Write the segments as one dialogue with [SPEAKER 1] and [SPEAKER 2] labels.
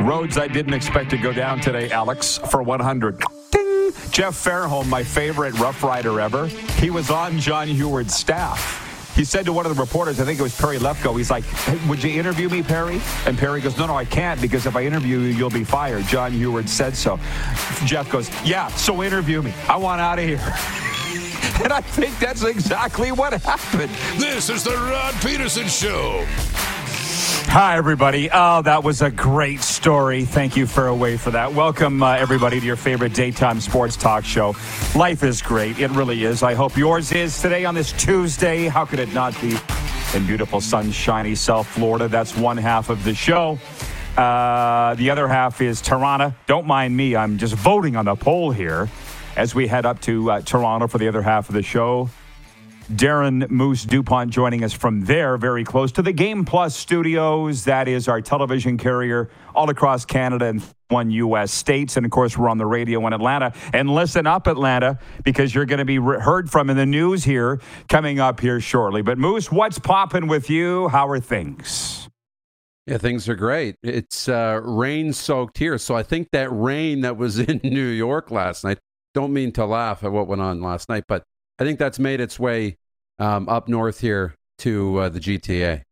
[SPEAKER 1] Roads I didn't expect to go down today, Alex, for 100. Ding! Jeff Fairholm, my favorite Rough Rider ever, he was on John Heward's staff. He said to one of the reporters, I think it was Perry Lefko, he's like, hey, would you interview me, Perry? And Perry goes, no, no, I can't because if I interview you, you'll be fired. John Heward said so. Jeff goes, yeah, so interview me. I want out of here. and I think that's exactly what happened.
[SPEAKER 2] This is the Rod Pedersen Show.
[SPEAKER 1] Hi, everybody. Oh, that was a great story. Thank you, Fairway, for that. Welcome, uh, everybody, to your favorite daytime sports talk show. Life is great. It really is. I hope yours is today on this Tuesday. How could it not be? In beautiful, sunshiny South Florida. That's one half of the show. Uh, the other half is Toronto. Don't mind me. I'm just voting on the poll here as we head up to uh, Toronto for the other half of the show. Darren Moose DuPont joining us from there, very close to the Game Plus studios. That is our television carrier all across Canada and one U.S. states. And of course, we're on the radio in Atlanta. And listen up, Atlanta, because you're going to be re- heard from in the news here coming up here shortly. But Moose, what's popping with you? How are things?
[SPEAKER 3] Yeah, things are great. It's uh, rain soaked here. So I think that rain that was in New York last night, don't mean to laugh at what went on last night, but I think that's made its way um, up north here to uh, the GTA.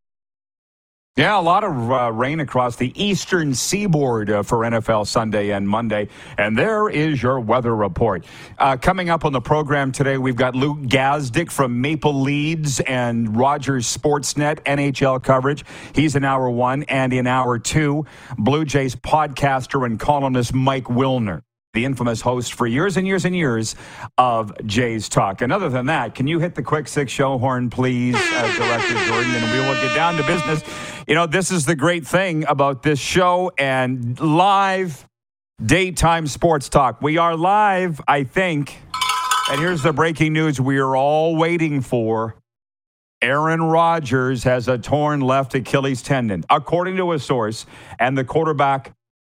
[SPEAKER 1] Yeah, a lot of uh, rain across the eastern seaboard uh, for NFL Sunday and Monday. And there is your weather report. Uh, coming up on the program today, we've got Luke Gazdic from Maple Leads and Rogers Sportsnet NHL coverage. He's in hour one. And in hour two, Blue Jays podcaster and columnist Mike Wilner the infamous host for years and years and years of Jays Talk. And other than that, can you hit the quick six show horn, please, uh, Director Jordan? And we will get down to business. You know, this is the great thing about this show and live daytime sports talk. We are live, I think. And here's the breaking news we are all waiting for. Aaron Rodgers has a torn left Achilles tendon, according to a source, and the quarterback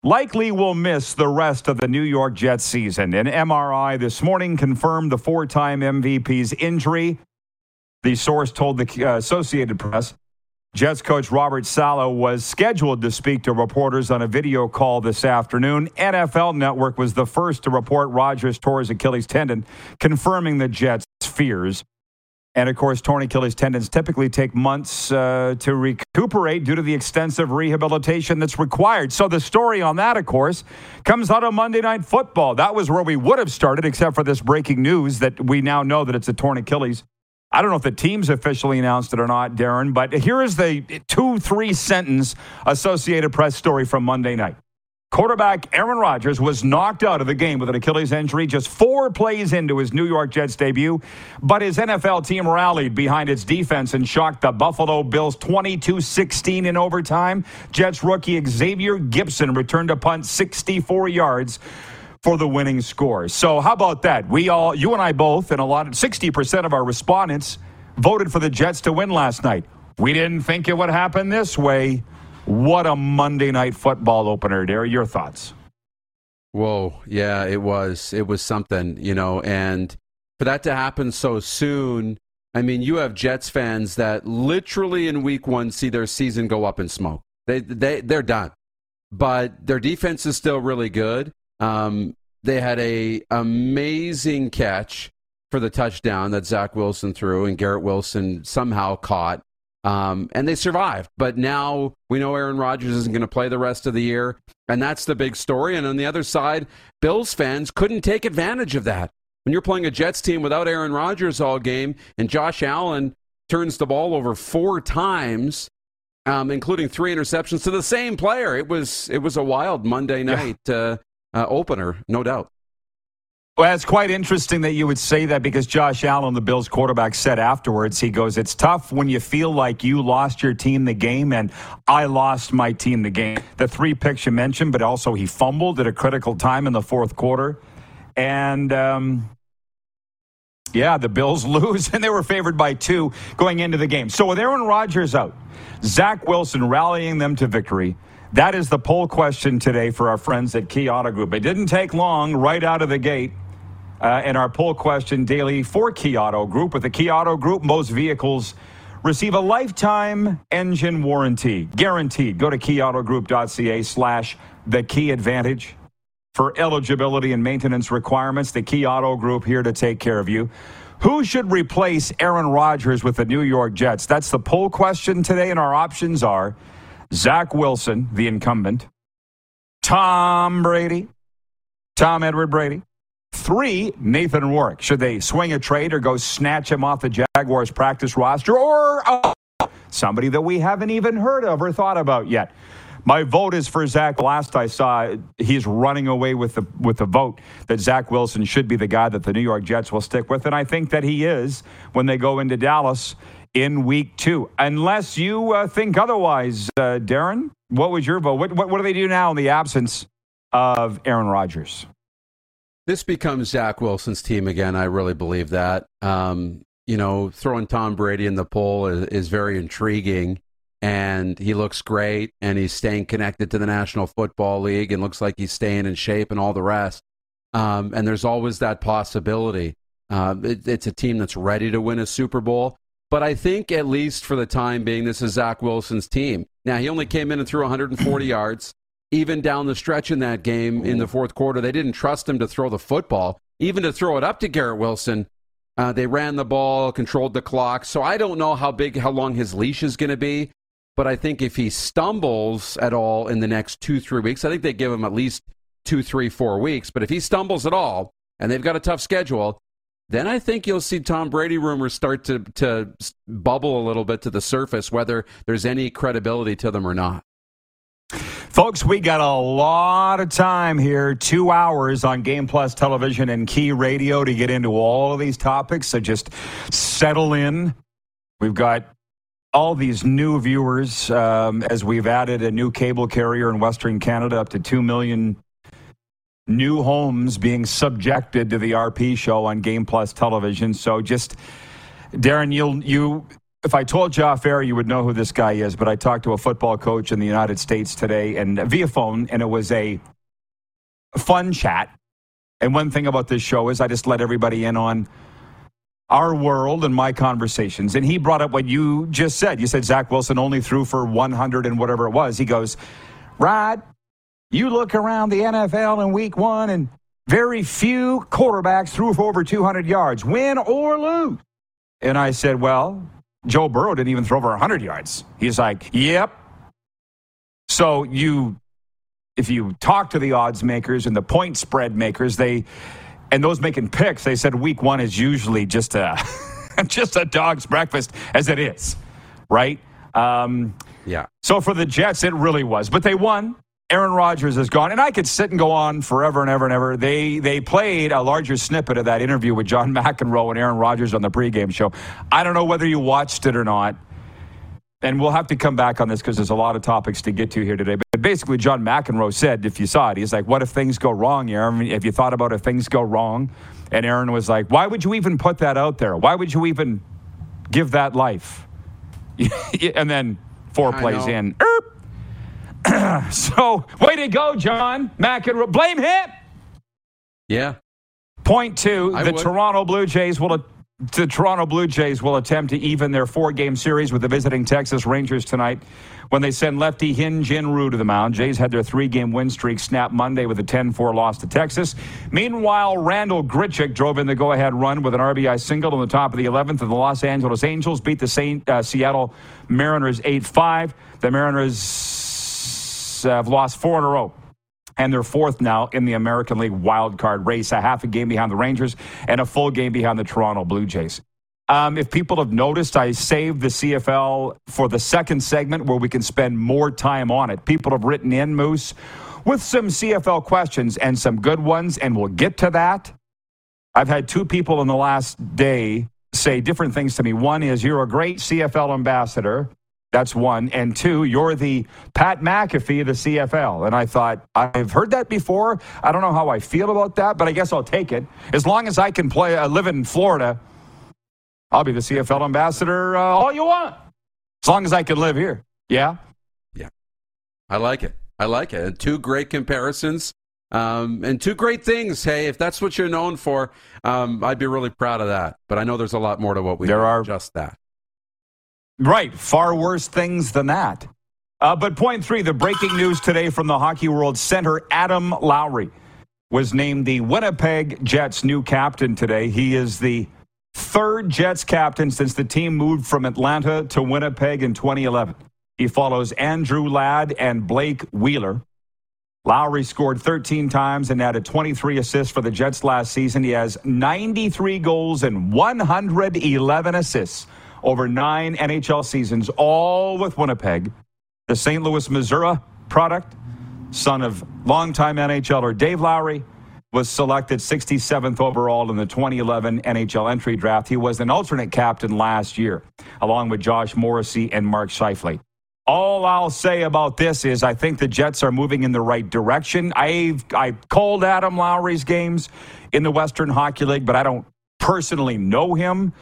[SPEAKER 1] likely will miss the rest of the New York Jets season. An MRI this morning confirmed the four time MVP's injury. The source told the uh, Associated Press. Jets coach Robert Saleh was scheduled to speak to reporters on a video call this afternoon. NFL Network was the first to report Rodgers tore his Achilles tendon, confirming the Jets' fears. And of course, torn Achilles tendons typically take months uh, to recuperate due to the extensive rehabilitation that's required. So the story on that, of course, comes out of Monday Night Football. That was where we would have started, except for this breaking news that we now know that it's a torn Achilles. I don't know if the team's officially announced it or not, Darren, but here is the two, three sentence Associated Press story from Monday night. Quarterback Aaron Rodgers was knocked out of the game with an Achilles injury just four plays into his New York Jets debut, but his NFL team rallied behind its defense and shocked the Buffalo Bills 22 16 in overtime. Jets rookie Xavier Gipson returned a punt 64 yards for the winning score. So, how about that? We all, you and I both, and a lot, of 60% of our respondents voted for the Jets to win last night. We didn't think it would happen this way. What a Monday night football opener, there. Your thoughts?
[SPEAKER 3] Whoa, yeah, it was. It was something, you know, and for that to happen so soon, I mean, you have Jets fans that literally in week one see their season go up in smoke. They, they, they're done. But their defense is still really good. Um, they had a amazing catch for the touchdown that Zach Wilson threw and Garrett Wilson somehow caught. Um, and they survived. But now we know Aaron Rodgers isn't going to play the rest of the year. And that's the big story. And on the other side, Bills fans couldn't take advantage of that. When you're playing a Jets team without Aaron Rodgers all game and Josh Allen turns the ball over four times, um, including three interceptions to the same player, it was it was a wild Monday night yeah. uh, uh, opener, no doubt.
[SPEAKER 1] Well, it's quite interesting that you would say that because Josh Allen, the Bills quarterback, said afterwards, he goes, It's tough when you feel like you lost your team the game and I lost my team the game. The three picks you mentioned, but also he fumbled at a critical time in the fourth quarter. And, um, yeah, the Bills lose, and they were favored by two going into the game. So with Aaron Rodgers out, Zach Wilson rallying them to victory, that is the poll question today for our friends at Key Auto Group. It didn't take long right out of the gate uh, in our poll question daily for Key Auto Group. With the Key Auto Group, most vehicles receive a lifetime engine warranty, guaranteed. Go to keyautogroup.ca slash the key advantage for eligibility and maintenance requirements. The Key Auto Group here to take care of you. Who should replace Aaron Rodgers with the New York Jets? That's the poll question today, and our options are Zach Wilson, the incumbent, Tom Brady, Tom Edward Brady, Three, Nathan Rourke. Should they swing a trade or go snatch him off the Jaguars practice roster or oh, somebody that we haven't even heard of or thought about yet? My vote is for Zach. Last I saw, he's running away with the with the vote that Zach Wilson should be the guy that the New York Jets will stick with, and I think that he is when they go into Dallas in Week Two. Unless you uh, think otherwise, uh, Darren, what was your vote? What, what, what do they do now in the absence of Aaron Rodgers?
[SPEAKER 3] This becomes Zach Wilson's team again. I really believe that. Um, you know, throwing Tom Brady in the poll is, is very intriguing, and he looks great, and he's staying connected to the National Football League, and looks like he's staying in shape, and all the rest. Um, and there's always that possibility. Uh, it, it's a team that's ready to win a Super Bowl. But I think, at least for the time being, this is Zach Wilson's team. Now, he only came in and threw 140 yards even down the stretch in that game in the fourth quarter. They didn't trust him to throw the football, even to throw it up to Garrett Wilson. Uh, they ran the ball, controlled the clock. So I don't know how big, how long his leash is going to be. But I think if he stumbles at all in the next two, three weeks, I think they give him at least two, three, four weeks. But if he stumbles at all, and they've got a tough schedule, then I think you'll see Tom Brady rumors start to, to bubble a little bit to the surface, whether there's any credibility to them or not.
[SPEAKER 1] Folks, we got a lot of time here, two hours on Game Plus television and Key Radio to get into all of these topics. So just settle in. We've got all these new viewers um, as we've added a new cable carrier in Western Canada, up to 2 million new homes being subjected to the RP show on Game Plus television. So just, Darren, you'll, you if I told you off air, you would know who this guy is. But I talked to a football coach in the United States today, and via phone, and it was a fun chat. And one thing about this show is I just let everybody in on our world and my conversations. And he brought up what you just said. You said Zach Wilson only threw for 100 and whatever it was. He goes, Rod, you look around the NFL in week one, and very few quarterbacks threw for over 200 yards, win or lose. And I said, Well, Joe Burrow didn't even throw over 100 yards. He's like, yep. So you, if you talk to the odds makers and the point spread makers, they, and those making picks, they said week one is usually just a, just a dog's breakfast as it is, right? Um,
[SPEAKER 3] yeah.
[SPEAKER 1] So for the Jets, it really was, but they won. Aaron Rodgers is gone, and I could sit and go on forever and ever and ever. They they played a larger snippet of that interview with John McEnroe and Aaron Rodgers on the pregame show. I don't know whether you watched it or not, and we'll have to come back on this because there's a lot of topics to get to here today. But basically, John McEnroe said, if you saw it, he's like, "What if things go wrong, Aaron? Have you thought about if things go wrong?" And Aaron was like, "Why would you even put that out there? Why would you even give that life?" and then four plays in. Erp, so, way to go, John McEnroe. Blame him.
[SPEAKER 3] Yeah.
[SPEAKER 1] Point two: I the would. Toronto Blue Jays will the Toronto Blue Jays will attempt to even their four game series with the visiting Texas Rangers tonight when they send lefty Hyun Jin Ryu to the mound. Jays had their three game win streak snapped Monday with a 10 4 loss to Texas. Meanwhile, Randall Grichuk drove in the go ahead run with an RBI single on the top of the 11th, and the Los Angeles Angels beat the Saint, uh, Seattle Mariners 8 5. The Mariners have lost four in a row and they're fourth now in the American League wild card race, a half a game behind the Rangers and a full game behind the Toronto Blue Jays. Um, if people have noticed, I saved the CFL for the second segment where we can spend more time on it. People have written in, Moose, with some CFL questions and some good ones, and we'll get to that. I've had two people in the last day say different things to me. One is, You're a great CFL ambassador. That's one. And two, you're the Pat McAfee of the CFL. And I thought, I've heard that before. I don't know how I feel about that, but I guess I'll take it. As long as I can play, I uh, live in Florida, I'll be the CFL ambassador uh, all you want. As long as I can live here. Yeah?
[SPEAKER 3] Yeah. I like it. I like it. And two great comparisons. Um, and two great things. Hey, if that's what you're known for, um, I'd be really proud of that. But I know there's a lot more to what we
[SPEAKER 1] there do. are
[SPEAKER 3] just that.
[SPEAKER 1] Right. Far worse things than that. Uh, but point three the breaking news today from the Hockey World Center Adam Lowry was named the Winnipeg Jets' new captain today. He is the third Jets captain since the team moved from Atlanta to Winnipeg in 2011. He follows Andrew Ladd and Blake Wheeler. Lowry scored 13 times and added 23 assists for the Jets last season. He has 93 goals and 111 assists over nine NHL seasons, all with Winnipeg. The St. Louis, Missouri product, son of longtime NHLer Dave Lowry, was selected 67th overall in the 2011 NHL entry draft. He was an alternate captain last year, along with Josh Morrissey and Mark Scheifele. All I'll say about this is I think the Jets are moving in the right direction. I've I called Adam Lowry's games in the Western Hockey League, but I don't personally know him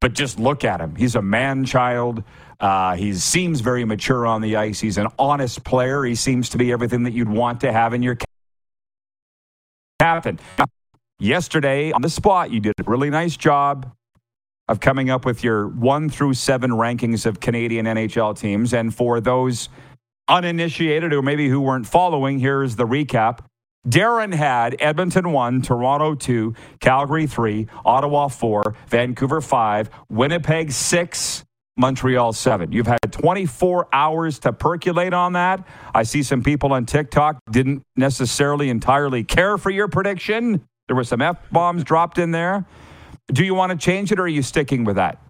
[SPEAKER 1] but just look at him. He's a man child. Uh, he seems very mature on the ice. He's an honest player. He seems to be everything that you'd want to have in your captain. Yesterday on the spot, you did a really nice job of coming up with your one through seven rankings of Canadian NHL teams. And for those uninitiated or maybe who weren't following, here's the recap. Darren had Edmonton 1, Toronto 2, Calgary 3, Ottawa 4, Vancouver 5, Winnipeg 6, Montreal 7. You've had 24 hours to percolate on that. I see some people on TikTok didn't necessarily entirely care for your prediction. There were some F bombs dropped in there. Do you want to change it or are you sticking with that?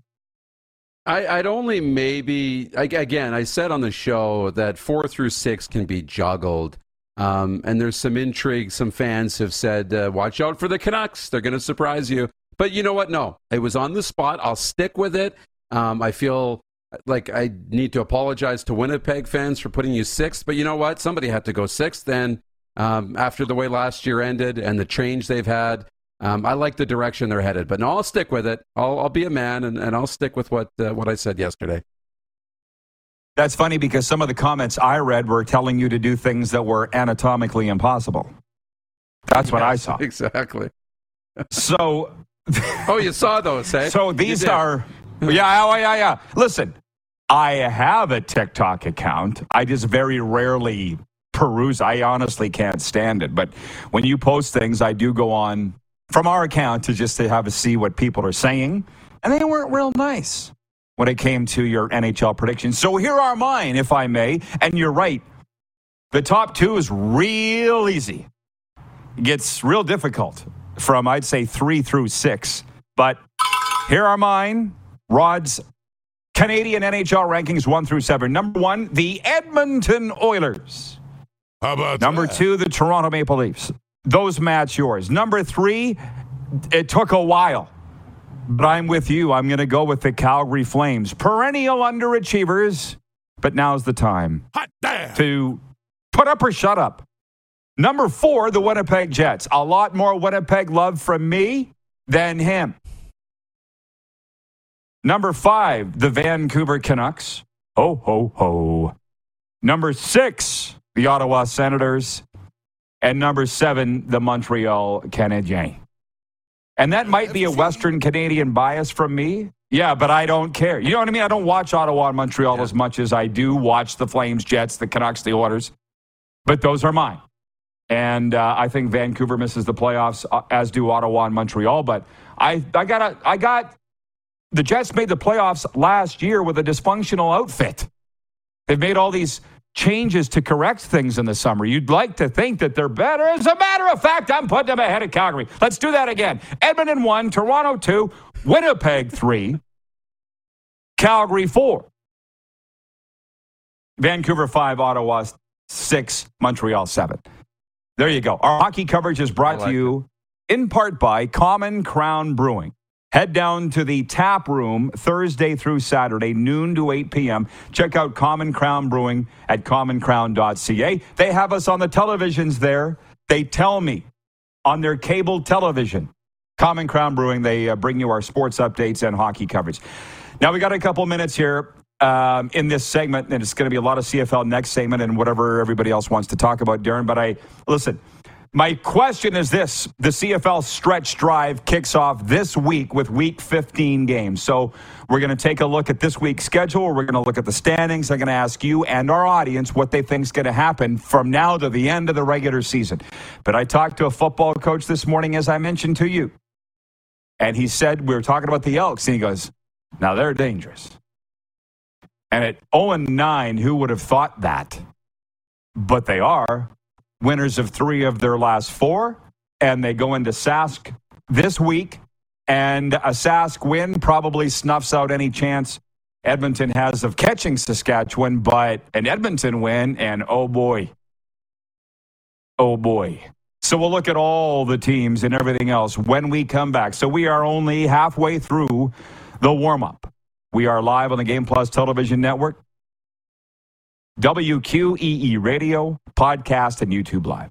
[SPEAKER 3] I, would only maybe, again, I said on the show that four through six can be juggled. Um, and there's some intrigue. Some fans have said, uh, watch out for the Canucks. They're going to surprise you. But you know what? No, it was on the spot. I'll stick with it. Um, I feel like I need to apologize to Winnipeg fans for putting you sixth. But you know what? Somebody had to go sixth. And um, after the way last year ended and the change they've had, um, I like the direction they're headed. But no, I'll stick with it. I'll, I'll be a man and, and I'll stick with what, uh, what I said yesterday.
[SPEAKER 1] That's funny because some of the comments I read were telling you to do things that were anatomically impossible. That's yes, what I saw.
[SPEAKER 3] Exactly.
[SPEAKER 1] so.
[SPEAKER 3] oh, you saw those, hey?
[SPEAKER 1] So these are. Yeah, oh, yeah, yeah. Listen, I have a TikTok account. I just very rarely peruse. I honestly can't stand it. But when you post things, I do go on from our account to just to have a see what people are saying, and they weren't real nice when it came to your NHL predictions. So here are mine, if I may. And you're right. The top two is real easy. It gets real difficult from, I'd say, three through six. But here are mine. Rod's Canadian NHL rankings one through seven. Number one, the Edmonton Oilers.
[SPEAKER 2] How about
[SPEAKER 1] Number
[SPEAKER 2] that?
[SPEAKER 1] two, the Toronto Maple Leafs. Those match yours. Number three, it took a while. But I'm with you. I'm going to go with the Calgary Flames. Perennial underachievers, but now's the time to put up or shut up. Number four, the Winnipeg Jets. A lot more Winnipeg love from me than him. Number five, the Vancouver Canucks. Ho, ho, ho. Number six, the Ottawa Senators. And number seven, the Montreal Canadiens. And that might be a Western Canadian bias from me. Yeah, but I don't care. You know what I mean? I don't watch Ottawa and Montreal yeah. as much as I do watch the Flames, Jets, the Canucks, the Oilers. But those are mine. And uh, I think Vancouver misses the playoffs, uh, as do Ottawa and Montreal. But I, I got, I got the Jets made the playoffs last year with a dysfunctional outfit. They've made all these changes to correct things in the summer. You'd like to think that they're better. As a matter of fact, I'm putting them ahead of Calgary. Let's do that again. Edmonton 1, Toronto 2, Winnipeg 3, Calgary 4, Vancouver 5, Ottawa 6, Montreal 7. There you go. Our hockey coverage is brought like to you it. in part by Common Crown Brewing. Head down to the tap room Thursday through Saturday, noon to 8 p.m. Check out Common Crown Brewing at commoncrown.ca. They have us on the televisions there. They tell me on their cable television. Common Crown Brewing, they uh, bring you our sports updates and hockey coverage. Now, we got a couple minutes here um, in this segment, and it's going to be a lot of CFL next segment and whatever everybody else wants to talk about, Darren. But I, listen, my question is this the CFL stretch drive kicks off this week with week 15 games. So we're going to take a look at this week's schedule. We're going to look at the standings. I'm going to ask you and our audience what they think is going to happen from now to the end of the regular season. But I talked to a football coach this morning, as I mentioned to you. And he said, we were talking about the Elks, and he goes, now they're dangerous. And at 0 9, who would have thought that? But they are winners of three of their last four, and they go into Sask this week. And a Sask win probably snuffs out any chance Edmonton has of catching Saskatchewan, but an Edmonton win, and oh boy, oh boy. So we'll look at all the teams and everything else when we come back. So we are only halfway through the warm up. We are live on the Game Plus television network. WQEE Radio, podcast, and YouTube Live.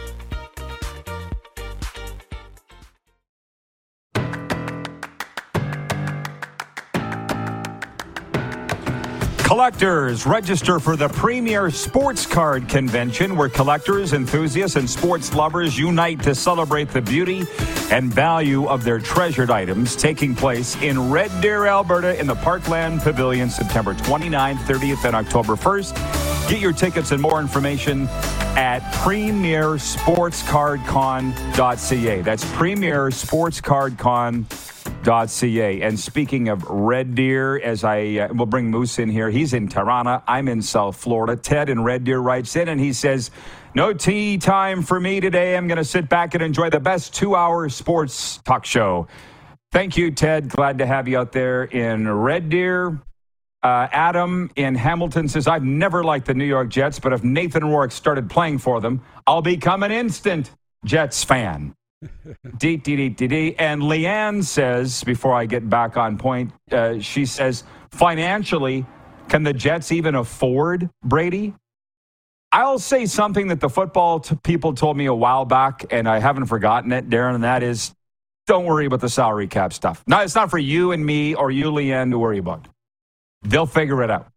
[SPEAKER 1] Collectors, register for the Premier Sports Card Convention, where collectors, enthusiasts, and sports lovers unite to celebrate the beauty and value of their treasured items, taking place in Red Deer, Alberta, in the Parkland Pavilion, September 29th, 30th, and October 1st. Get your tickets and more information at premiersportscardcon.ca. That's premiersportscardcon.ca ca. And speaking of Red Deer, as I uh, will bring Moose in here, he's in Toronto. I'm in South Florida. Ted in Red Deer writes in and he says, No tea time for me today. I'm going to sit back and enjoy the best two hour sports talk show. Thank you, Ted. Glad to have you out there in Red Deer. Uh, Adam in Hamilton says, I've never liked the New York Jets, but if Nathan Rourke started playing for them, I'll become an instant Jets fan. D, D, D, D, D. And Leanne says, before I get back on point, uh, she says, financially, can the Jets even afford Brady? I'll say something that the football t- people told me a while back, and I haven't forgotten it, Darren, and that is don't worry about the salary cap stuff. No, it's not for you and me or you, Leanne, to worry about. They'll figure it out.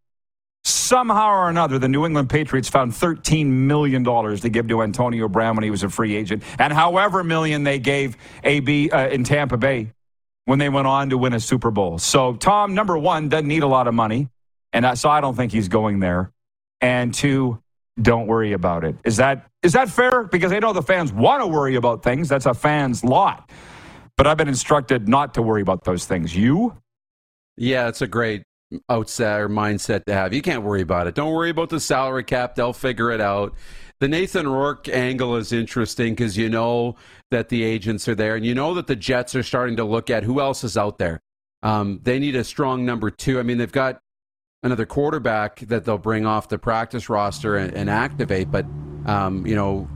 [SPEAKER 1] Somehow or another, the New England Patriots found $13 million to give to Antonio Brown when he was a free agent, and however million they gave AB uh, in Tampa Bay when they went on to win a Super Bowl. So, Tom, number one, doesn't need a lot of money, and so I don't think he's going there. And two, don't worry about it. Is that is that fair? Because I know the fans want to worry about things. That's a fan's lot. But I've been instructed not to worry about those things. You?
[SPEAKER 3] Yeah, it's a great outset or mindset to have. You can't worry about it. Don't worry about the salary cap. They'll figure it out. The Nathan Rourke angle is interesting because you know that the agents are there and you know that the Jets are starting to look at who else is out there. Um, they need a strong number two. I mean, they've got another quarterback that they'll bring off the practice roster and, and activate. But um, you know,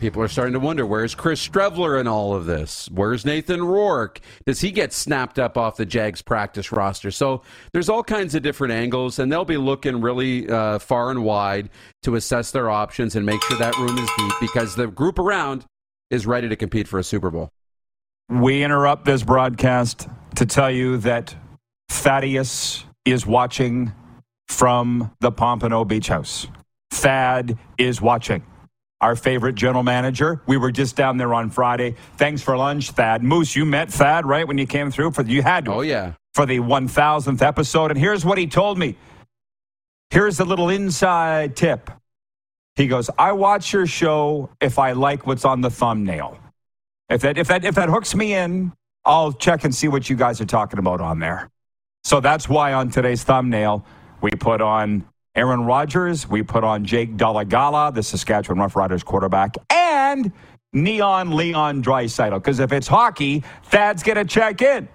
[SPEAKER 3] people are starting to wonder where's Chris Streveler in all of this? Where's Nathan Rourke? Does he get snapped up off the Jags practice roster? So there's all kinds of different angles, and they'll be looking really uh, far and wide to assess their options and make sure that room is deep because the group around is ready to compete for a Super Bowl.
[SPEAKER 1] We interrupt this broadcast to tell you that Thaddeus is watching from the Pompano Beach House. Thad is watching. Our favorite general manager. We were just down there on Friday. Thanks for lunch, Thad. Moose, you met Thad, right, when you came through? For the, You had to.
[SPEAKER 3] Oh, yeah.
[SPEAKER 1] For the 1000th episode. And here's what he told me. Here's a little inside tip. He goes, I watch your show if I like what's on the thumbnail. If that, if that, if that hooks me in, I'll check and see what you guys are talking about on there. So that's why on today's thumbnail, we put on Aaron Rodgers. We put on Jake Dolegala, the Saskatchewan Roughriders quarterback, and Neon Leon Draisaitl. Because if it's hockey, Thad's going to check in.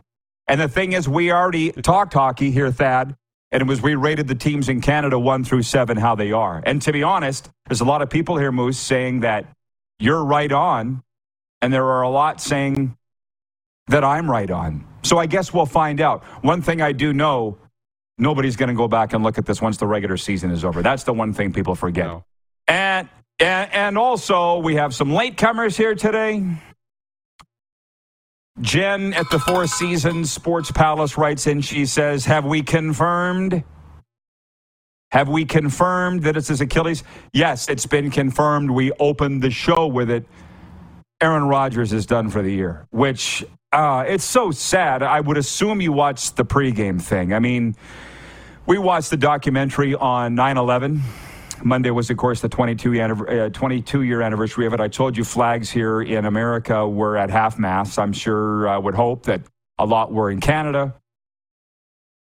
[SPEAKER 1] And the thing is, we already talked hockey here, Thad, and it was we rated the teams in Canada one through seven how they are. And to be honest, there's a lot of people here, Moose, saying that you're right on, and there are a lot saying that I'm right on. So I guess we'll find out. One thing I do know nobody's going to go back and look at this once the regular season is over. That's the one thing people forget. No. And, and and also we have some latecomers here today. Jen at the Four Seasons Sports Palace writes in. She says, "Have we confirmed? Have we confirmed that it's his Achilles? Yes, it's been confirmed. We opened the show with it. Aaron Rodgers is done for the year, which uh, it's so sad. I would assume you watched the pregame thing. I mean, we watched the documentary on 9 11. Monday was, of course, the 22, uh, 22 year anniversary of it. I told you flags here in America were at half mast. I'm sure I uh, would hope that a lot were in Canada.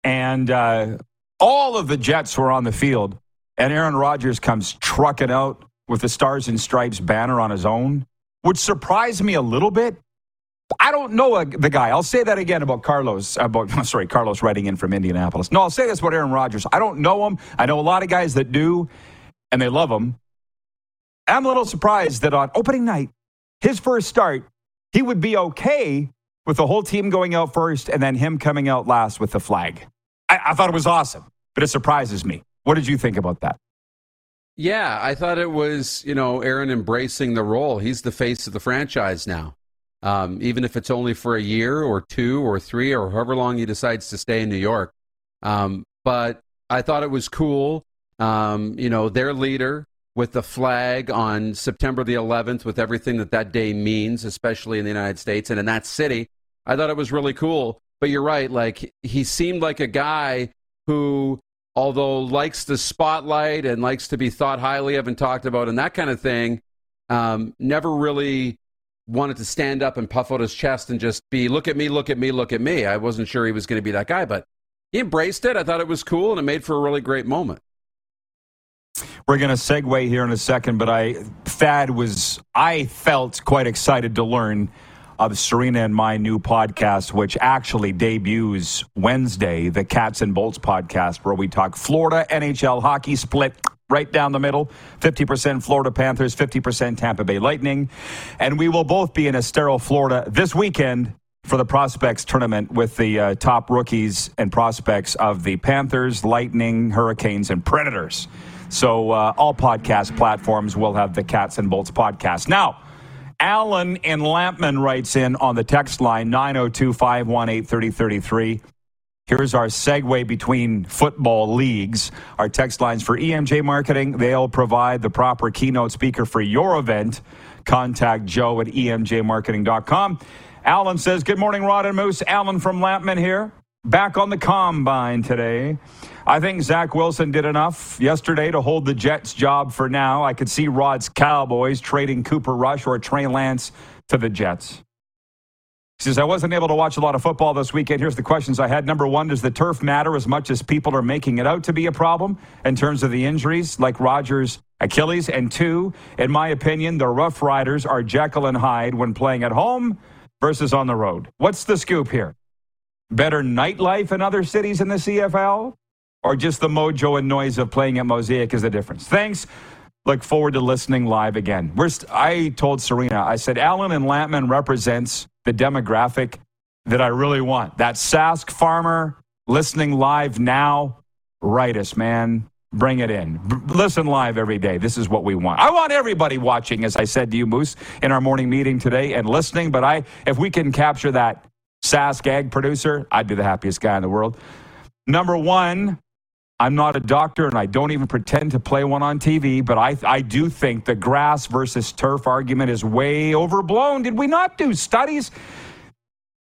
[SPEAKER 1] And uh, all of the Jets were on the field, and Aaron Rodgers comes trucking out with the Stars and Stripes banner on his own, which surprised me a little bit I don't know a, the guy. I'll say that again about Carlos. About sorry, Carlos writing in from Indianapolis. No, I'll say this about Aaron Rodgers. I don't know him. I know a lot of guys that do, and they love him. I'm a little surprised that on opening night, his first start, he would be okay with the whole team going out first and then him coming out last with the flag. I, I thought it was awesome, but it surprises me. What did you think about that?
[SPEAKER 3] Yeah, I thought it was, you know, Aaron embracing the role. He's the face of the franchise now um, even if it's only for a year or two or three or however long he decides to stay in New York. Um, but I thought it was cool. Um, you know, their leader with the flag on September the 11th, with everything that that day means, especially in the United States and in that city. I thought it was really cool. But you're right. Like, he seemed like a guy who, although likes the spotlight and likes to be thought highly of and talked about and that kind of thing, um, never really wanted to stand up and puff out his chest and just be, look at me, look at me, look at me. I wasn't sure he was going to be that guy, but he embraced it. I thought it was cool and it made for a really great moment.
[SPEAKER 1] We're going to segue here in a second, but I, Thad was, I felt quite excited to learn of Serena and my new podcast, which actually debuts Wednesday, the Cats and Bolts podcast, where we talk Florida NHL hockey split right down the middle 50% Florida Panthers, 50% Tampa Bay Lightning. And we will both be in Estero, Florida this weekend for the prospects tournament with the uh, top rookies and prospects of the Panthers, Lightning, Hurricanes, and Predators. So uh, all podcast platforms will have the Cats and Bolts podcast. Now, Alan and Lampman writes in on the text line 902 518 3033. Here's our segue between football leagues. Our text lines for EMJ Marketing, they'll provide the proper keynote speaker for your event. Contact Joe at emjmarketing.com. Alan says, Good morning, Rod and Moose. Alan from Lampman here. Back on the combine today. I think Zach Wilson did enough yesterday to hold the Jets' job for now. I could see Rod's Cowboys trading Cooper Rush or Trey Lance to the Jets. Says, I wasn't able to watch a lot of football this weekend. Here's the questions I had. Number one, does the turf matter as much as people are making it out to be a problem in terms of the injuries like Rodgers' Achilles? And two, in my opinion, the Rough Riders are Jekyll and Hyde when playing at home versus on the road. What's the scoop here? Better nightlife in other cities in the CFL? Or just the mojo and noise of playing at Mosaic is the difference? Thanks. Look forward to listening live again. We're st- I told Serena, I said, Alan and Lampman represents the demographic that I really want. That Sask farmer listening live now, write us, man. Bring it in. B- listen live every day. This is what we want. I want everybody watching, as I said to you, Moose, in our morning meeting today and listening. But I, if we can capture that Sask ag producer, I'd be the happiest guy in the world. Number one, I'm not a doctor and I don't even pretend to play one on TV, but I, I do think the grass versus turf argument is way overblown. Did we not do studies?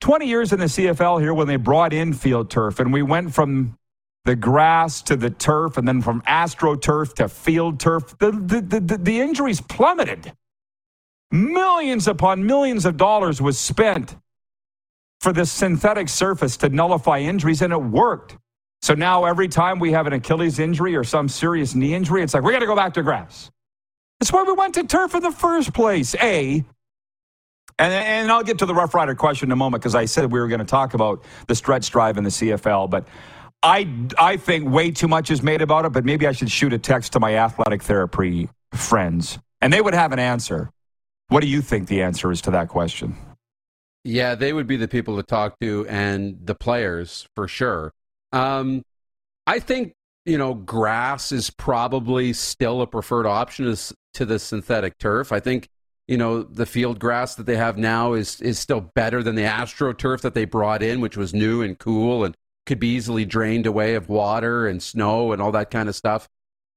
[SPEAKER 1] 20 years in the CFL here when they brought in field turf and we went from the grass to the turf and then from astroturf to field turf, the, the, the, the injuries plummeted. Millions upon millions of dollars was spent for this synthetic surface to nullify injuries, and it worked. So now every time we have an Achilles injury or some serious knee injury, it's like, we got to go back to grass. That's why we went to turf in the first place. A, and, and I'll get to the Rough Rider question in a moment because I said we were going to talk about the stretch drive in the CFL, but I, I think way too much is made about it, but maybe I should shoot a text to my athletic therapy friends and they would have an answer. What do you think the answer is to that question?
[SPEAKER 3] Yeah, they would be the people to talk to and the players for sure. Um, I think you know grass is probably still a preferred option to the synthetic turf. I think you know the field grass that they have now is is still better than the astroturf that they brought in, which was new and cool and could be easily drained away of water and snow and all that kind of stuff.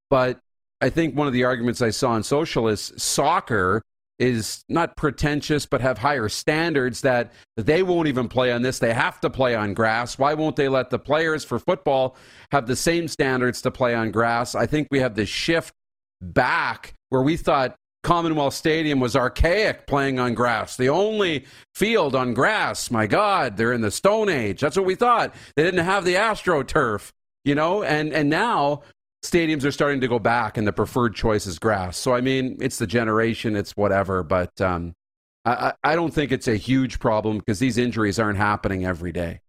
[SPEAKER 3] But I think one of the arguments I saw on social is soccer is not pretentious but have higher standards that they won't even play on this. They have to play on grass. Why won't they let the players for football have the same standards to play on grass? I think we have this shift back where we thought commonwealth stadium was archaic playing on grass the only field on grass. My god they're in the stone age. That's what we thought. They didn't have the astroturf you know and and now stadiums are starting to go back and the preferred choice is grass. So, I mean, it's the generation, it's whatever, but um, I, I don't think it's a huge problem because these injuries aren't happening every day.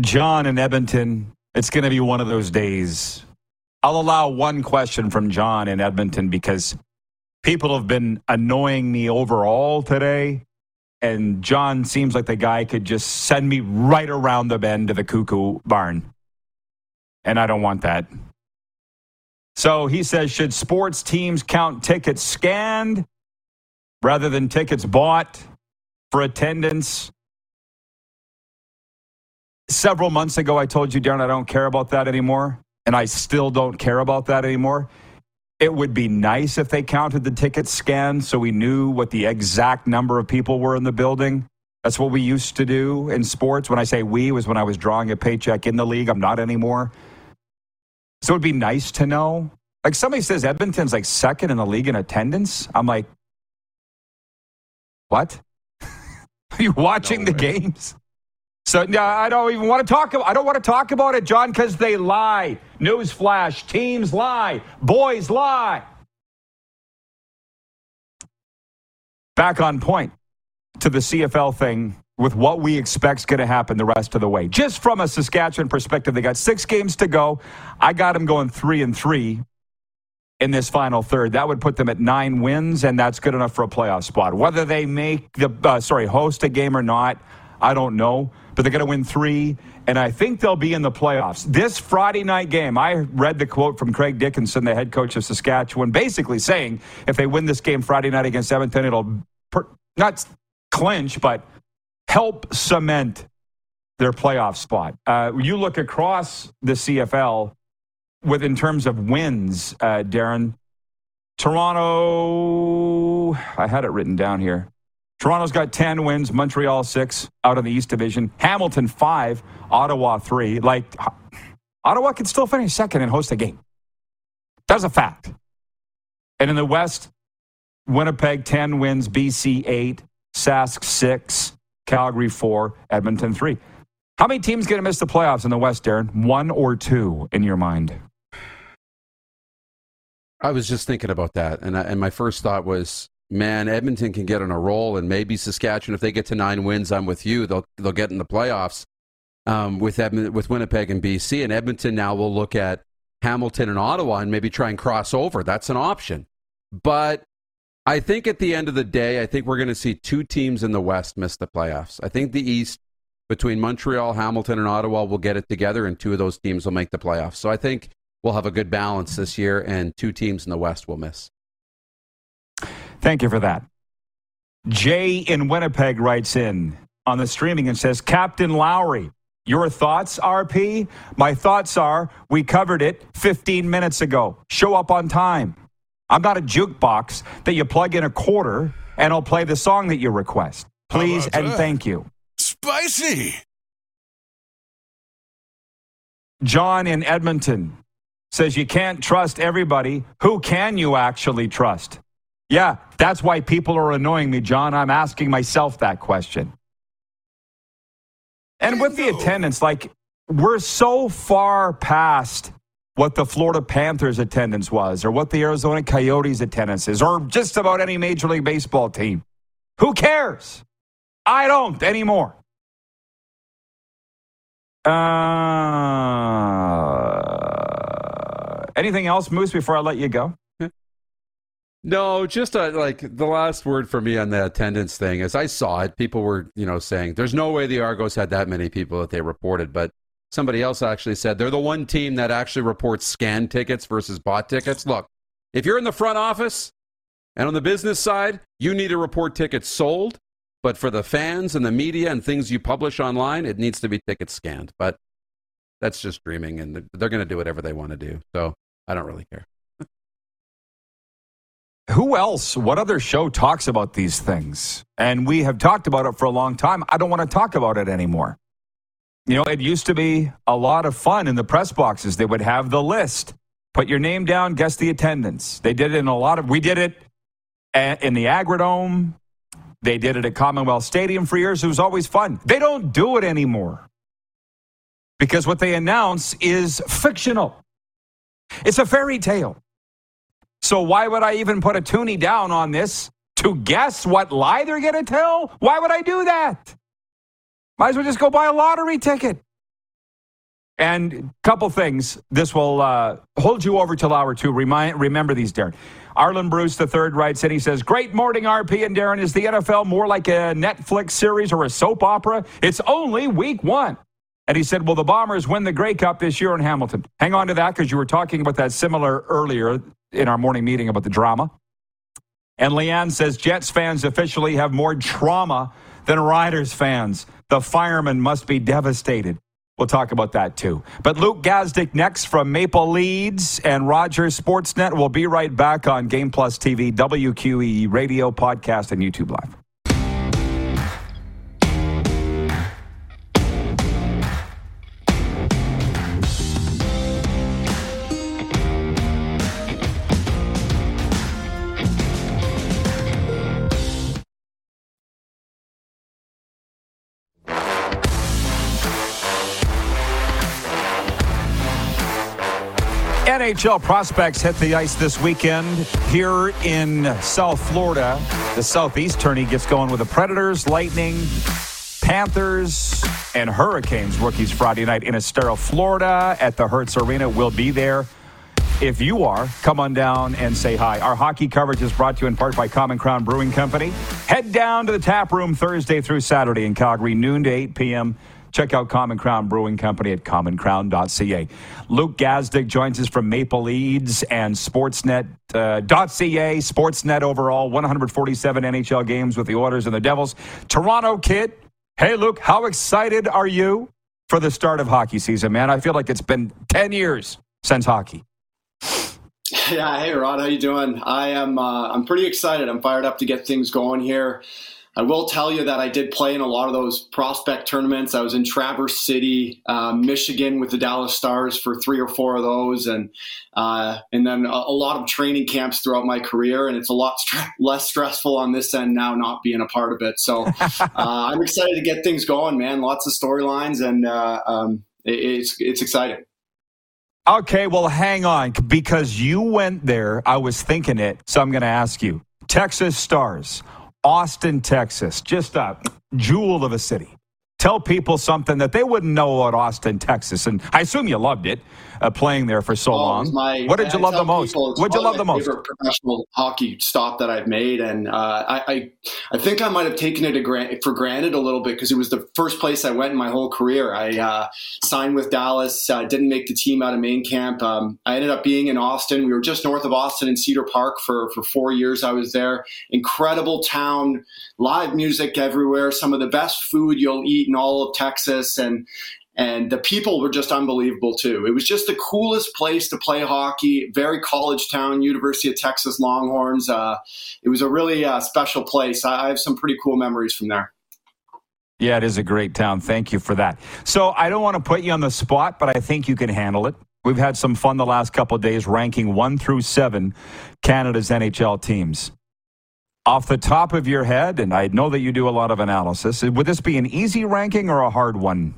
[SPEAKER 1] John in Edmonton, it's going to be one of those days. I'll allow one question from John in Edmonton because people have been annoying me overall today. And John seems like the guy could just send me right around the bend to the cuckoo barn and I don't want that. So he says, should sports teams count tickets scanned rather than tickets bought for attendance? Several months ago, I told you, Darren, I don't care about that anymore, and I still don't care about that anymore. It would be nice if they counted the tickets scanned so we knew what the exact number of people were in the building. That's what we used to do in sports. When I say we, was when I was drawing a paycheck in the league. I'm not anymore. So it'd be nice to know. Like somebody says Edmonton's like second in the league in attendance. I'm like, what? Are you watching no the games? So yeah, I don't even want to talk about. I don't want to talk about it, John, because they lie. Newsflash: teams lie, boys lie. Back on point to the CFL thing with what we expect is going to happen the rest of the way. Just from a Saskatchewan perspective, they got six games to go. I got them going three and three in this final third. That would put them at nine wins, and that's good enough for a playoff spot. Whether they make the uh, sorry host a game or not, I don't know. But they're going to win three, and I think they'll be in the playoffs. This Friday night game, I read the quote from Craig Dickinson, the head coach of Saskatchewan, basically saying if they win this game Friday night against Edmonton, it'll per, not clinch, but help cement their playoff spot. Uh, you look across the CFL with in terms of wins, uh, Darren. Toronto, I had it written down here. Toronto's got 10 wins, Montreal 6 out of the East Division, Hamilton 5, Ottawa 3. Like, Ottawa can still finish second and host a game. That's a fact. And in the West, Winnipeg 10 wins, BC 8, Sask 6, Calgary 4, Edmonton 3. How many teams going to miss the playoffs in the West, Darren? One or two in your mind?
[SPEAKER 3] I was just thinking about that, and I, and my first thought was, man, Edmonton can get on a roll, and maybe Saskatchewan, if they get to nine wins, I'm with you. They'll they'll get in the playoffs um, with Edmonton, with Winnipeg and BC, and Edmonton now will look at Hamilton and Ottawa and maybe try and cross over. That's an option, but I think at the end of the day, I think we're going to see two teams in the West miss the playoffs. I think the East between Montreal, Hamilton, and Ottawa will get it together, and two of those teams will make the playoffs. So I think we'll have a good balance this year, and two teams in the West will miss.
[SPEAKER 1] Thank you for that. Jay in Winnipeg writes in on the streaming and says, Captain Lowry, your thoughts, RP? My thoughts are we covered it 15 minutes ago. Show up on time. I'm not a jukebox that you plug in a quarter and I'll play the song that you request. Please and
[SPEAKER 2] that?
[SPEAKER 1] thank you.
[SPEAKER 2] Spicy.
[SPEAKER 1] John in Edmonton says you can't trust everybody. Who can you actually trust? Yeah, that's why people are annoying me, John. I'm asking myself that question. And with the attendance, like, we're so far past what the Florida Panthers attendance was, or what the Arizona Coyotes attendance is, or just about any Major League Baseball team. Who cares? I don't anymore. Uh, anything else, Moose, before I let you go?
[SPEAKER 3] No, just uh, like the last word for me on the attendance thing is I saw it. People were, you know, saying there's no way the Argos had that many people that they reported, but somebody else actually said they're the one team that actually reports scanned tickets versus bought tickets. Look, if you're in the front office and on the business side, you need to report tickets sold, but for the fans and the media and things you publish online, it needs to be tickets scanned. But that's just dreaming, and they're going to do whatever they want to do. So I don't really care.
[SPEAKER 1] Who else, what other show talks about these things? And we have talked about it for a long time. I don't want to talk about it anymore. You know, it used to be a lot of fun in the press boxes. They would have the list, put your name down, guess the attendance. They did it in a lot of, we did it in the Agridome. They did it at Commonwealth Stadium for years. It was always fun. They don't do it anymore because what they announce is fictional. It's a fairy tale. So why would I even put a toonie down on this to guess what lie they're going to tell? Why would I do that? Might as well just go buy a lottery ticket. And a couple things. This will uh, hold you over till hour two. Remind, remember these, Darren. Arlen Bruce the third writes in, he says, Great morning, RP and Darren. Is the NFL more like a Netflix series or a soap opera? It's only week one. And he said, Will the Bombers win the Grey Cup this year in Hamilton? Hang on to that because you were talking about that similar earlier in our morning meeting about the drama. And Leanne says Jets fans officially have more trauma than Riders fans. The firemen must be devastated. We'll talk about that too. But Luke Gazdic next from Maple Leads and Rogers Sportsnet. We'll be right back on Game Plus TV, WQE radio, podcast, and YouTube Live. NHL prospects hit the ice this weekend here in South Florida. The Southeast tourney gets going with the Predators, Lightning, Panthers and Hurricanes rookies Friday night in Estero, Florida at the Hertz Arena. We'll be there. If you are, come on down and say hi. Our hockey coverage is brought to you in part by Common Crown Brewing Company. Head down to the tap room Thursday through Saturday in Calgary, noon to 8 p.m. Check out Common Crown Brewing Company at commoncrown.ca. Luke Gazdic joins us from Maple Leads and Sportsnet.ca. Uh, Sportsnet overall, 147 NHL games with the Oilers and the Devils. Toronto kid. Hey, Luke, how excited are you for the start of hockey season, man? I feel like it's been 10 years since hockey.
[SPEAKER 4] Yeah, hey Rod, how you doing? I am. Uh, I'm pretty excited. I'm fired up to get things going here. I will tell you that I did play in a lot of those prospect tournaments. I was in Traverse City, uh, Michigan, with the Dallas Stars for three or four of those, and uh, and then a, a, lot of training camps throughout my career. And it's a lot st- less stressful on this end now, not being a part of it. So uh, I'm excited to get things going, man. Lots of storylines, and uh, um, it, it's it's exciting.
[SPEAKER 1] Okay, well, hang on because you went there. I was thinking it, so I'm going to ask you. Texas Stars Austin, Texas, just a jewel of a city. Tell people something that they wouldn't know about Austin, Texas. And I assume you loved it uh, playing there for so oh, long. My, what did you love the most? What did you love the most?
[SPEAKER 4] Professional hockey stop that I've made, and uh, I, I, I, think I might have taken it for granted a little bit because it was the first place I went in my whole career. I uh, signed with Dallas, uh, didn't make the team out of main camp. Um, I ended up being in Austin. We were just north of Austin in Cedar Park for for four years. I was there. Incredible town, live music everywhere. Some of the best food you'll eat in all of Texas, and and the people were just unbelievable too. It was just the coolest place to play hockey. Very college town, University of Texas Longhorns. Uh, it was a really uh, special place. I, I have some pretty cool memories from there.
[SPEAKER 1] Yeah, it is a great town. Thank you for that. So I don't want to put you on the spot, but I think you can handle it. We've had some fun the last couple days ranking one through seven Canada's NHL teams. Off the top of your head, and I know that you do a lot of analysis, would this be an easy ranking or a hard one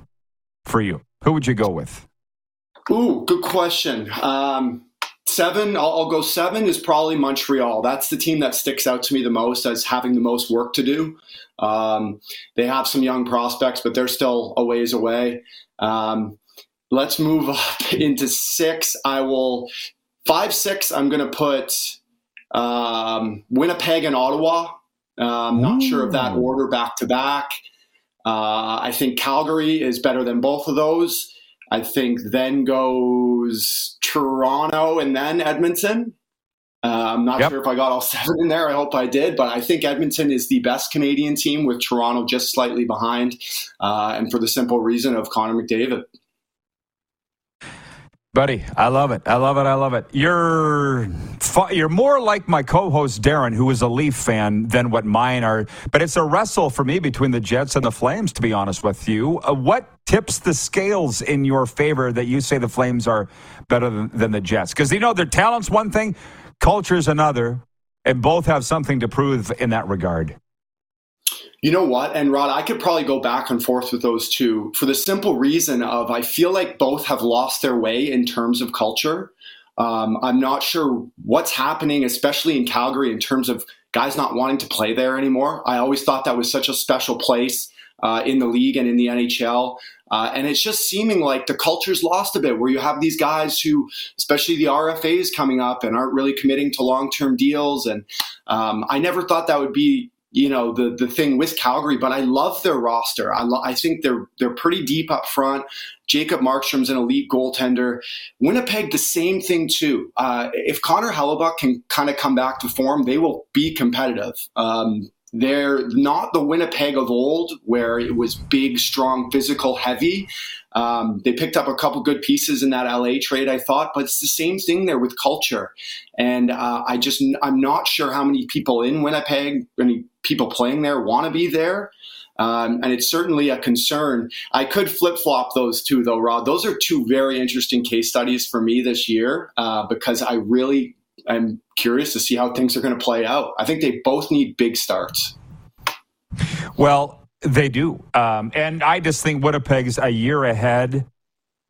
[SPEAKER 1] for you? Who would you go with?
[SPEAKER 4] Ooh, good question. Um, seven, I'll, I'll, go seven is probably Montreal. That's the team that sticks out to me the most as having the most work to do. Um, they have some young prospects, but they're still a ways away. Um, let's move up into six. I will five six. I'm going to put um, Winnipeg and Ottawa. I'm um, not sure of that order back to back. Uh, I think Calgary is better than both of those. I think then goes Toronto and then Edmonton. Uh, I'm not yep. sure if I got all seven in there. I hope I did, but I think Edmonton is the best Canadian team with Toronto just slightly behind, uh, and for the simple reason of Connor McDavid.
[SPEAKER 1] Buddy, I love it. I love it. I love it. You're you're more like my co-host Darren, who is a Leaf fan, than what mine are. But it's a wrestle for me between the Jets and the Flames. To be honest with you, uh, what tips the scales in your favor that you say the Flames are better than, than the Jets? Because you know their talent's one thing, culture's another, and both have something to prove in that regard.
[SPEAKER 4] You know what? And Rod, I could probably go back and forth with those two for the simple reason of I feel like both have lost their way in terms of culture. Um, I'm not sure what's happening, especially in Calgary, in terms of guys not wanting to play there anymore. I always thought that was such a special place uh, in the league and in the NHL. Uh, and it's just seeming like the culture's lost a bit, where you have these guys who, especially the RFAs coming up, and aren't really committing to long term deals. And um, I never thought that would be you know the the thing with Calgary, but I love their roster. I, lo- I think they're they're pretty deep up front. Jacob Markstrom's an elite goaltender. Winnipeg, the same thing too. Uh, if Connor Hellebuyck can kind of come back to form, they will be competitive. Um, they're not the Winnipeg of old, where it was big, strong, physical, heavy. Um, they picked up a couple good pieces in that LA trade, I thought, but it's the same thing there with culture. And uh, I just, I'm not sure how many people in Winnipeg, any people playing there, want to be there. Um, and it's certainly a concern. I could flip flop those two, though, Rod. Those are two very interesting case studies for me this year uh, because I really am curious to see how things are going to play out. I think they both need big starts.
[SPEAKER 1] Well, they do. Um, and I just think Winnipeg's a year ahead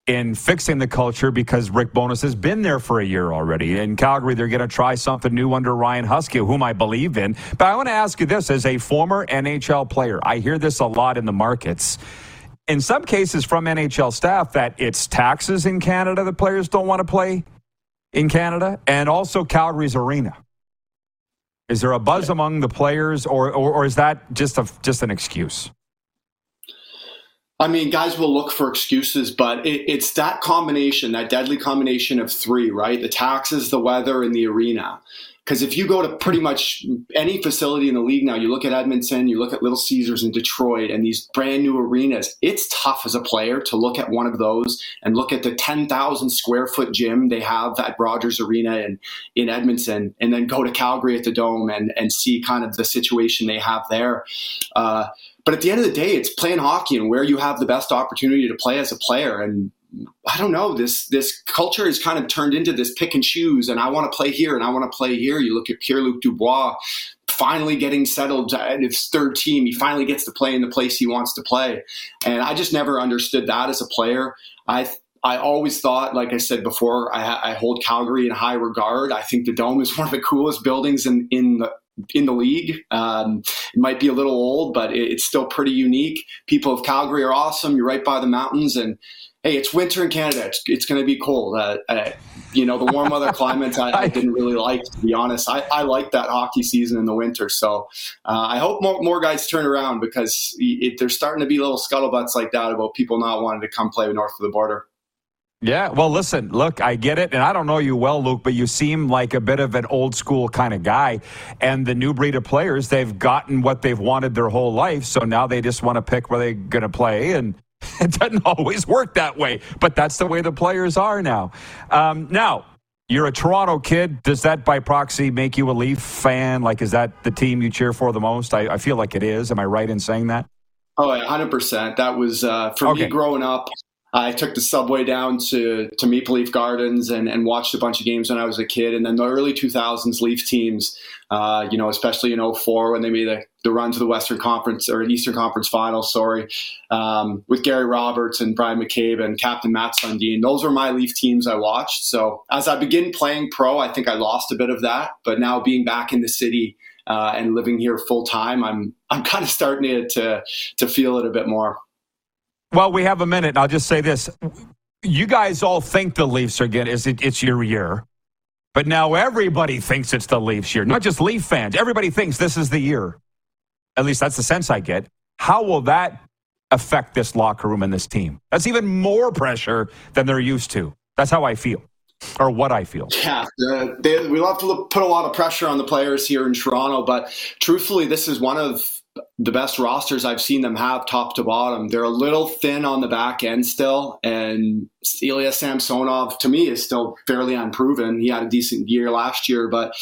[SPEAKER 1] in fixing the culture because Rick Bowness has been there for a year already. In Calgary, they're going to try something new under Ryan Huska, whom I believe in. But I want to ask you this as a former NHL player, I hear this a lot in the markets. In some cases from NHL staff, that it's taxes in Canada that players don't want to play in Canada, and also Calgary's arena. Is there a buzz among the players, or, or, or is that just a just an excuse?
[SPEAKER 4] I mean, guys will look for excuses, but it, it's that combination, that deadly combination of three, right? The taxes, the weather, and the arena. Because if you go to pretty much any facility in the league now, you look at Edmonton, you look at Little Caesars in Detroit, and these brand new arenas, it's tough as a player to look at one of those and look at the 10,000 square foot gym they have at Rogers Arena in, in Edmonton, and then go to Calgary at the Dome and, and see kind of the situation they have there. Uh, but at the end of the day, it's playing hockey and where you have the best opportunity to play as a player. And I don't know, this this culture is kind of turned into this pick and choose, and I want to play here and I want to play here. You look at Pierre Luc Dubois finally getting settled at his third team. He finally gets to play in the place he wants to play. And I just never understood that as a player. I I always thought, like I said before, I, I, hold Calgary in high regard. I think the Dome is one of the coolest buildings in, in the in the league. Um, it might be a little old, but it, it's still pretty unique. People of Calgary are awesome. You're right by the mountains, and hey, it's winter in Canada. It's, it's going to be cold. Uh, uh, you know, the warm weather climates I, I, didn't really like, to be honest. I, I like that hockey season in the winter. So uh, I hope more, more, guys turn around because it, there's starting to be little scuttlebutts like that about people not wanting to come play north of the border.
[SPEAKER 1] Yeah, well, listen, look, I get it, and I don't know you well, Luke, but you seem like a bit of an old school kind of guy. And the new breed of players, they've gotten what they've wanted their whole life, so now they just want to pick where they're going to play. And it doesn't always work that way, but that's the way the players are now. Um, now, you're a Toronto kid. Does that by proxy make you a Leaf fan? Like, is that the team you cheer for the most? I, I feel like it is. Am I right in saying that?
[SPEAKER 4] Oh, 100%. That was, uh, for okay. me growing up, I took the subway down to, to Maple Leaf Gardens and, and watched a bunch of games when I was a kid. And then the early 2000s Leaf teams, uh, you know, especially in 04 when they made the, the run to the Western Conference or an Eastern Conference final, sorry, um, with Gary Roberts and Bryan McCabe and Captain Mats Sundin. Those were my Leaf teams I watched. So as I begin playing pro, I think I lost a bit of that. But now being back in the city uh, and living here full time, I'm I'm kind of starting to to feel it a bit more.
[SPEAKER 1] Well, we have a minute, and I'll just say this. You guys all think the Leafs are getting it's, it's your year. But now everybody thinks it's the Leafs year. Not just Leaf fans. Everybody thinks this is the year. At least that's the sense I get. How will that affect this locker room and this team? That's even more pressure than they're used to. That's how I feel, or what I feel.
[SPEAKER 4] Yeah, they, we love to look, put a lot of pressure on the players here in Toronto, but truthfully, this is one of the best rosters I've seen them have top to bottom. They're a little thin on the back end still, and Ilya Samsonov to me is still fairly unproven. He had a decent year last year, but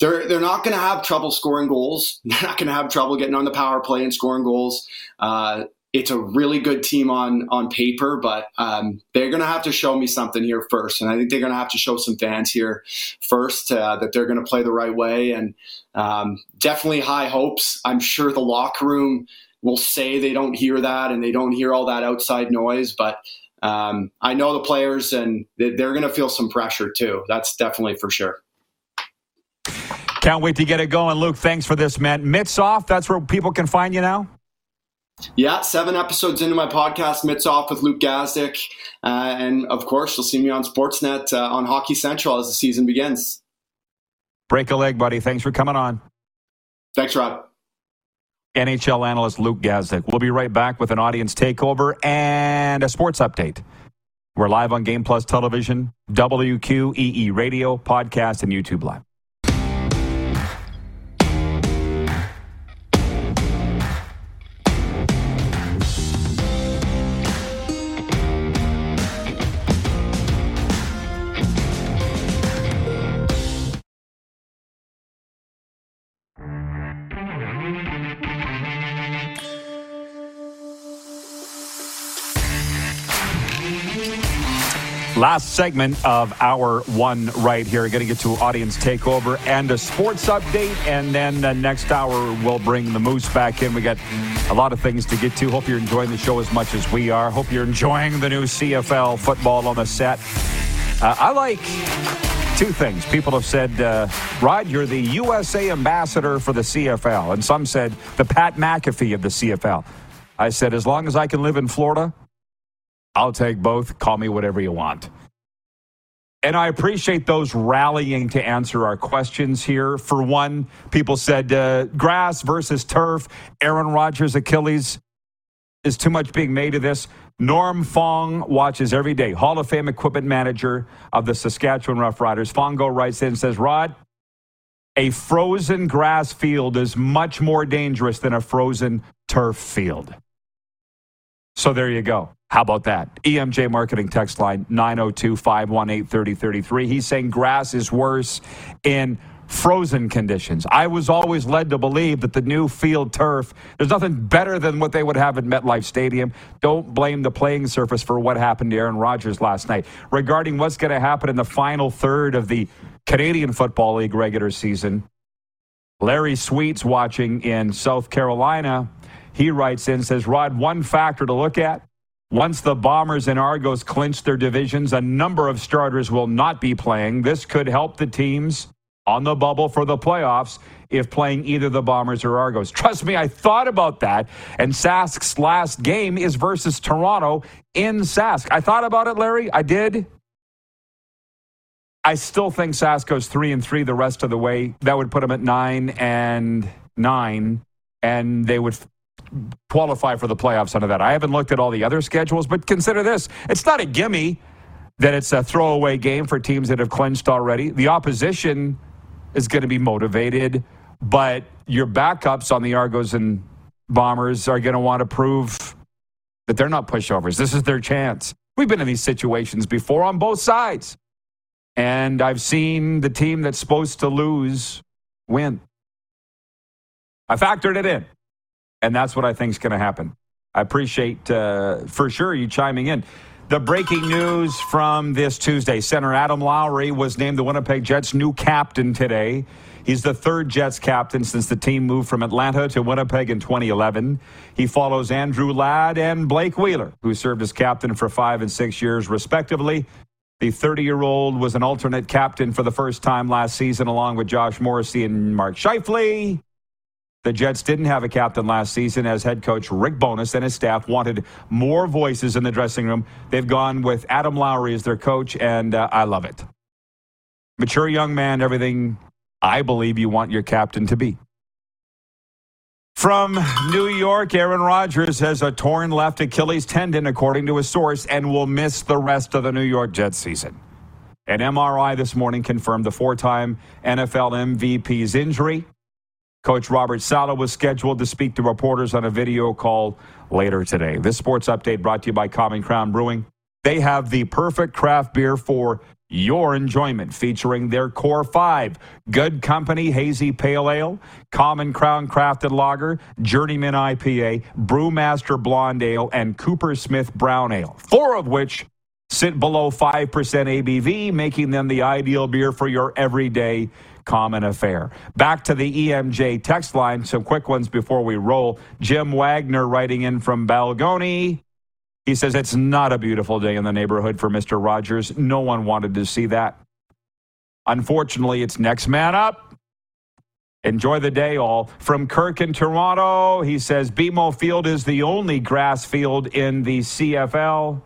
[SPEAKER 4] they're they're not going to have trouble scoring goals. They're not going to have trouble getting on the power play and scoring goals. Uh, it's a really good team on on paper, but um, they're going to have to show me something here first, and I think they're going to have to show some fans here first uh, that they're going to play the right way, and um, definitely high hopes. I'm sure the locker room will say they don't hear that and they don't hear all that outside noise, but um, I know the players, and they're going to feel some pressure too. That's definitely for sure.
[SPEAKER 1] Can't wait to get it going, Luke. Thanks for this, man. Mitts off. That's where people can find you now.
[SPEAKER 4] Yeah, seven episodes into my podcast, Mitts Off with Luke Gazdic. Uh, and of course, you'll see me on Sportsnet uh, on Hockey Central as the season begins.
[SPEAKER 1] Break a leg, buddy. Thanks for coming on.
[SPEAKER 4] Thanks, Rod.
[SPEAKER 1] NHL analyst Luke Gazdic. We'll be right back with an audience takeover and a sports update. We're live on Game Plus Television, WQEE Radio, podcast, and YouTube Live. Last segment of hour one right here. Going to get to audience takeover and a sports update. And then the next hour, we'll bring the Moose back in. We got a lot of things to get to. Hope you're enjoying the show as much as we are. Hope you're enjoying the new CFL football on the set. Uh, I like two things. People have said, uh, Rod, you're the USA ambassador for the CFL. And some said, the Pat McAfee of the CFL. I said, as long as I can live in Florida, I'll take both. Call me whatever you want. And I appreciate those rallying to answer our questions here. For one, people said uh, grass versus turf, Aaron Rodgers' Achilles. Is too much being made of this? Norm Fong watches every day, Hall of Fame equipment manager of the Saskatchewan Roughriders. Fongo writes in and says, Rod, a frozen grass field is much more dangerous than a frozen turf field. So there you go. How about that? EMJ Marketing text line 902 518 3033. He's saying grass is worse in frozen conditions. I was always led to believe that the new field turf, there's nothing better than what they would have at MetLife Stadium. Don't blame the playing surface for what happened to Aaron Rodgers last night. Regarding what's going to happen in the final third of the Canadian Football League regular season, Larry Sweets watching in South Carolina. He writes in, says, Rod, one factor to look at once the Bombers and Argos clinch their divisions, a number of starters will not be playing. This could help the teams on the bubble for the playoffs if playing either the Bombers or Argos. Trust me, I thought about that. And Sask's last game is versus Toronto in Sask. I thought about it, Larry. I did. I still think Sask goes three and three the rest of the way. That would put them at nine and nine, and they would qualify for the playoffs under that. I haven't looked at all the other schedules, but consider this it's not a gimme that it's a throwaway game for teams that have clinched already. The opposition is going to be motivated, but your backups on the Argos and Bombers are going to want to prove that they're not pushovers. This is their chance. We've been in these situations before on both sides. And I've seen the team that's supposed to lose win. I factored it in. And that's what I think is going to happen. I appreciate uh, for sure you chiming in. The breaking news from this Tuesday center Adam Lowry was named the Winnipeg Jets' new captain today. He's the third Jets captain since the team moved from Atlanta to Winnipeg in 2011. He follows Andrew Ladd and Blake Wheeler, who served as captain for five and six years, respectively. The 30 year old was an alternate captain for the first time last season, along with Josh Morrissey and Mark Scheifele. The Jets didn't have a captain last season as head coach Rick Bowness and his staff wanted more voices in the dressing room. They've gone with Adam Lowry as their coach, and uh, I love it. Mature young man, everything I believe you want your captain to be. From New York, Aaron Rodgers has a torn left Achilles tendon, according to a source, and will miss the rest of the New York Jets season. An MRI this morning confirmed the four time NFL MVP's injury. Coach Robert Saleh was scheduled to speak to reporters on a video call later today. This sports update brought to you by Common Crown Brewing. They have the perfect craft beer for your enjoyment, featuring their core five Good Company Hazy Pale Ale, Common Crown Crafted Lager, Journeyman IPA, Brewmaster Blonde Ale, and Cooper Smith Brown Ale, four of which sit below 5% ABV, making them the ideal beer for your everyday common affair. Back to the EMJ text line, some quick ones before we roll. Jim Wagner writing in from Balgonie. He says it's not a beautiful day in the neighborhood for Mr. Rogers. No one wanted to see that. Unfortunately, it's next man up. Enjoy the day, all. From Kirk in Toronto, he says BMO Field is the only grass field in the CFL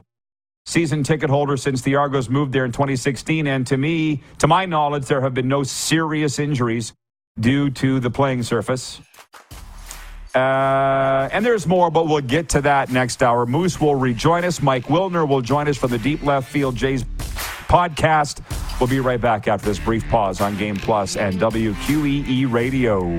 [SPEAKER 1] season ticket holder since the Argos moved there in 2016. And to me, to my knowledge, there have been no serious injuries due to the playing surface. Uh, and there's more, but we'll get to that next hour. Moose will rejoin us. Mike Wilner will join us from the Deep Left Field Jays podcast. We'll be right back after this brief pause on Game Plus and WQEE Radio.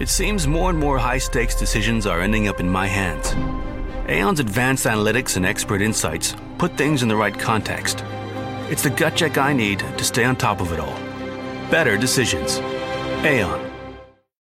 [SPEAKER 5] It seems more and more high stakes decisions are ending up in my hands. Aon's advanced analytics and expert insights put things in the right context. It's the gut check I need to stay on top of it all. Better decisions. Aon.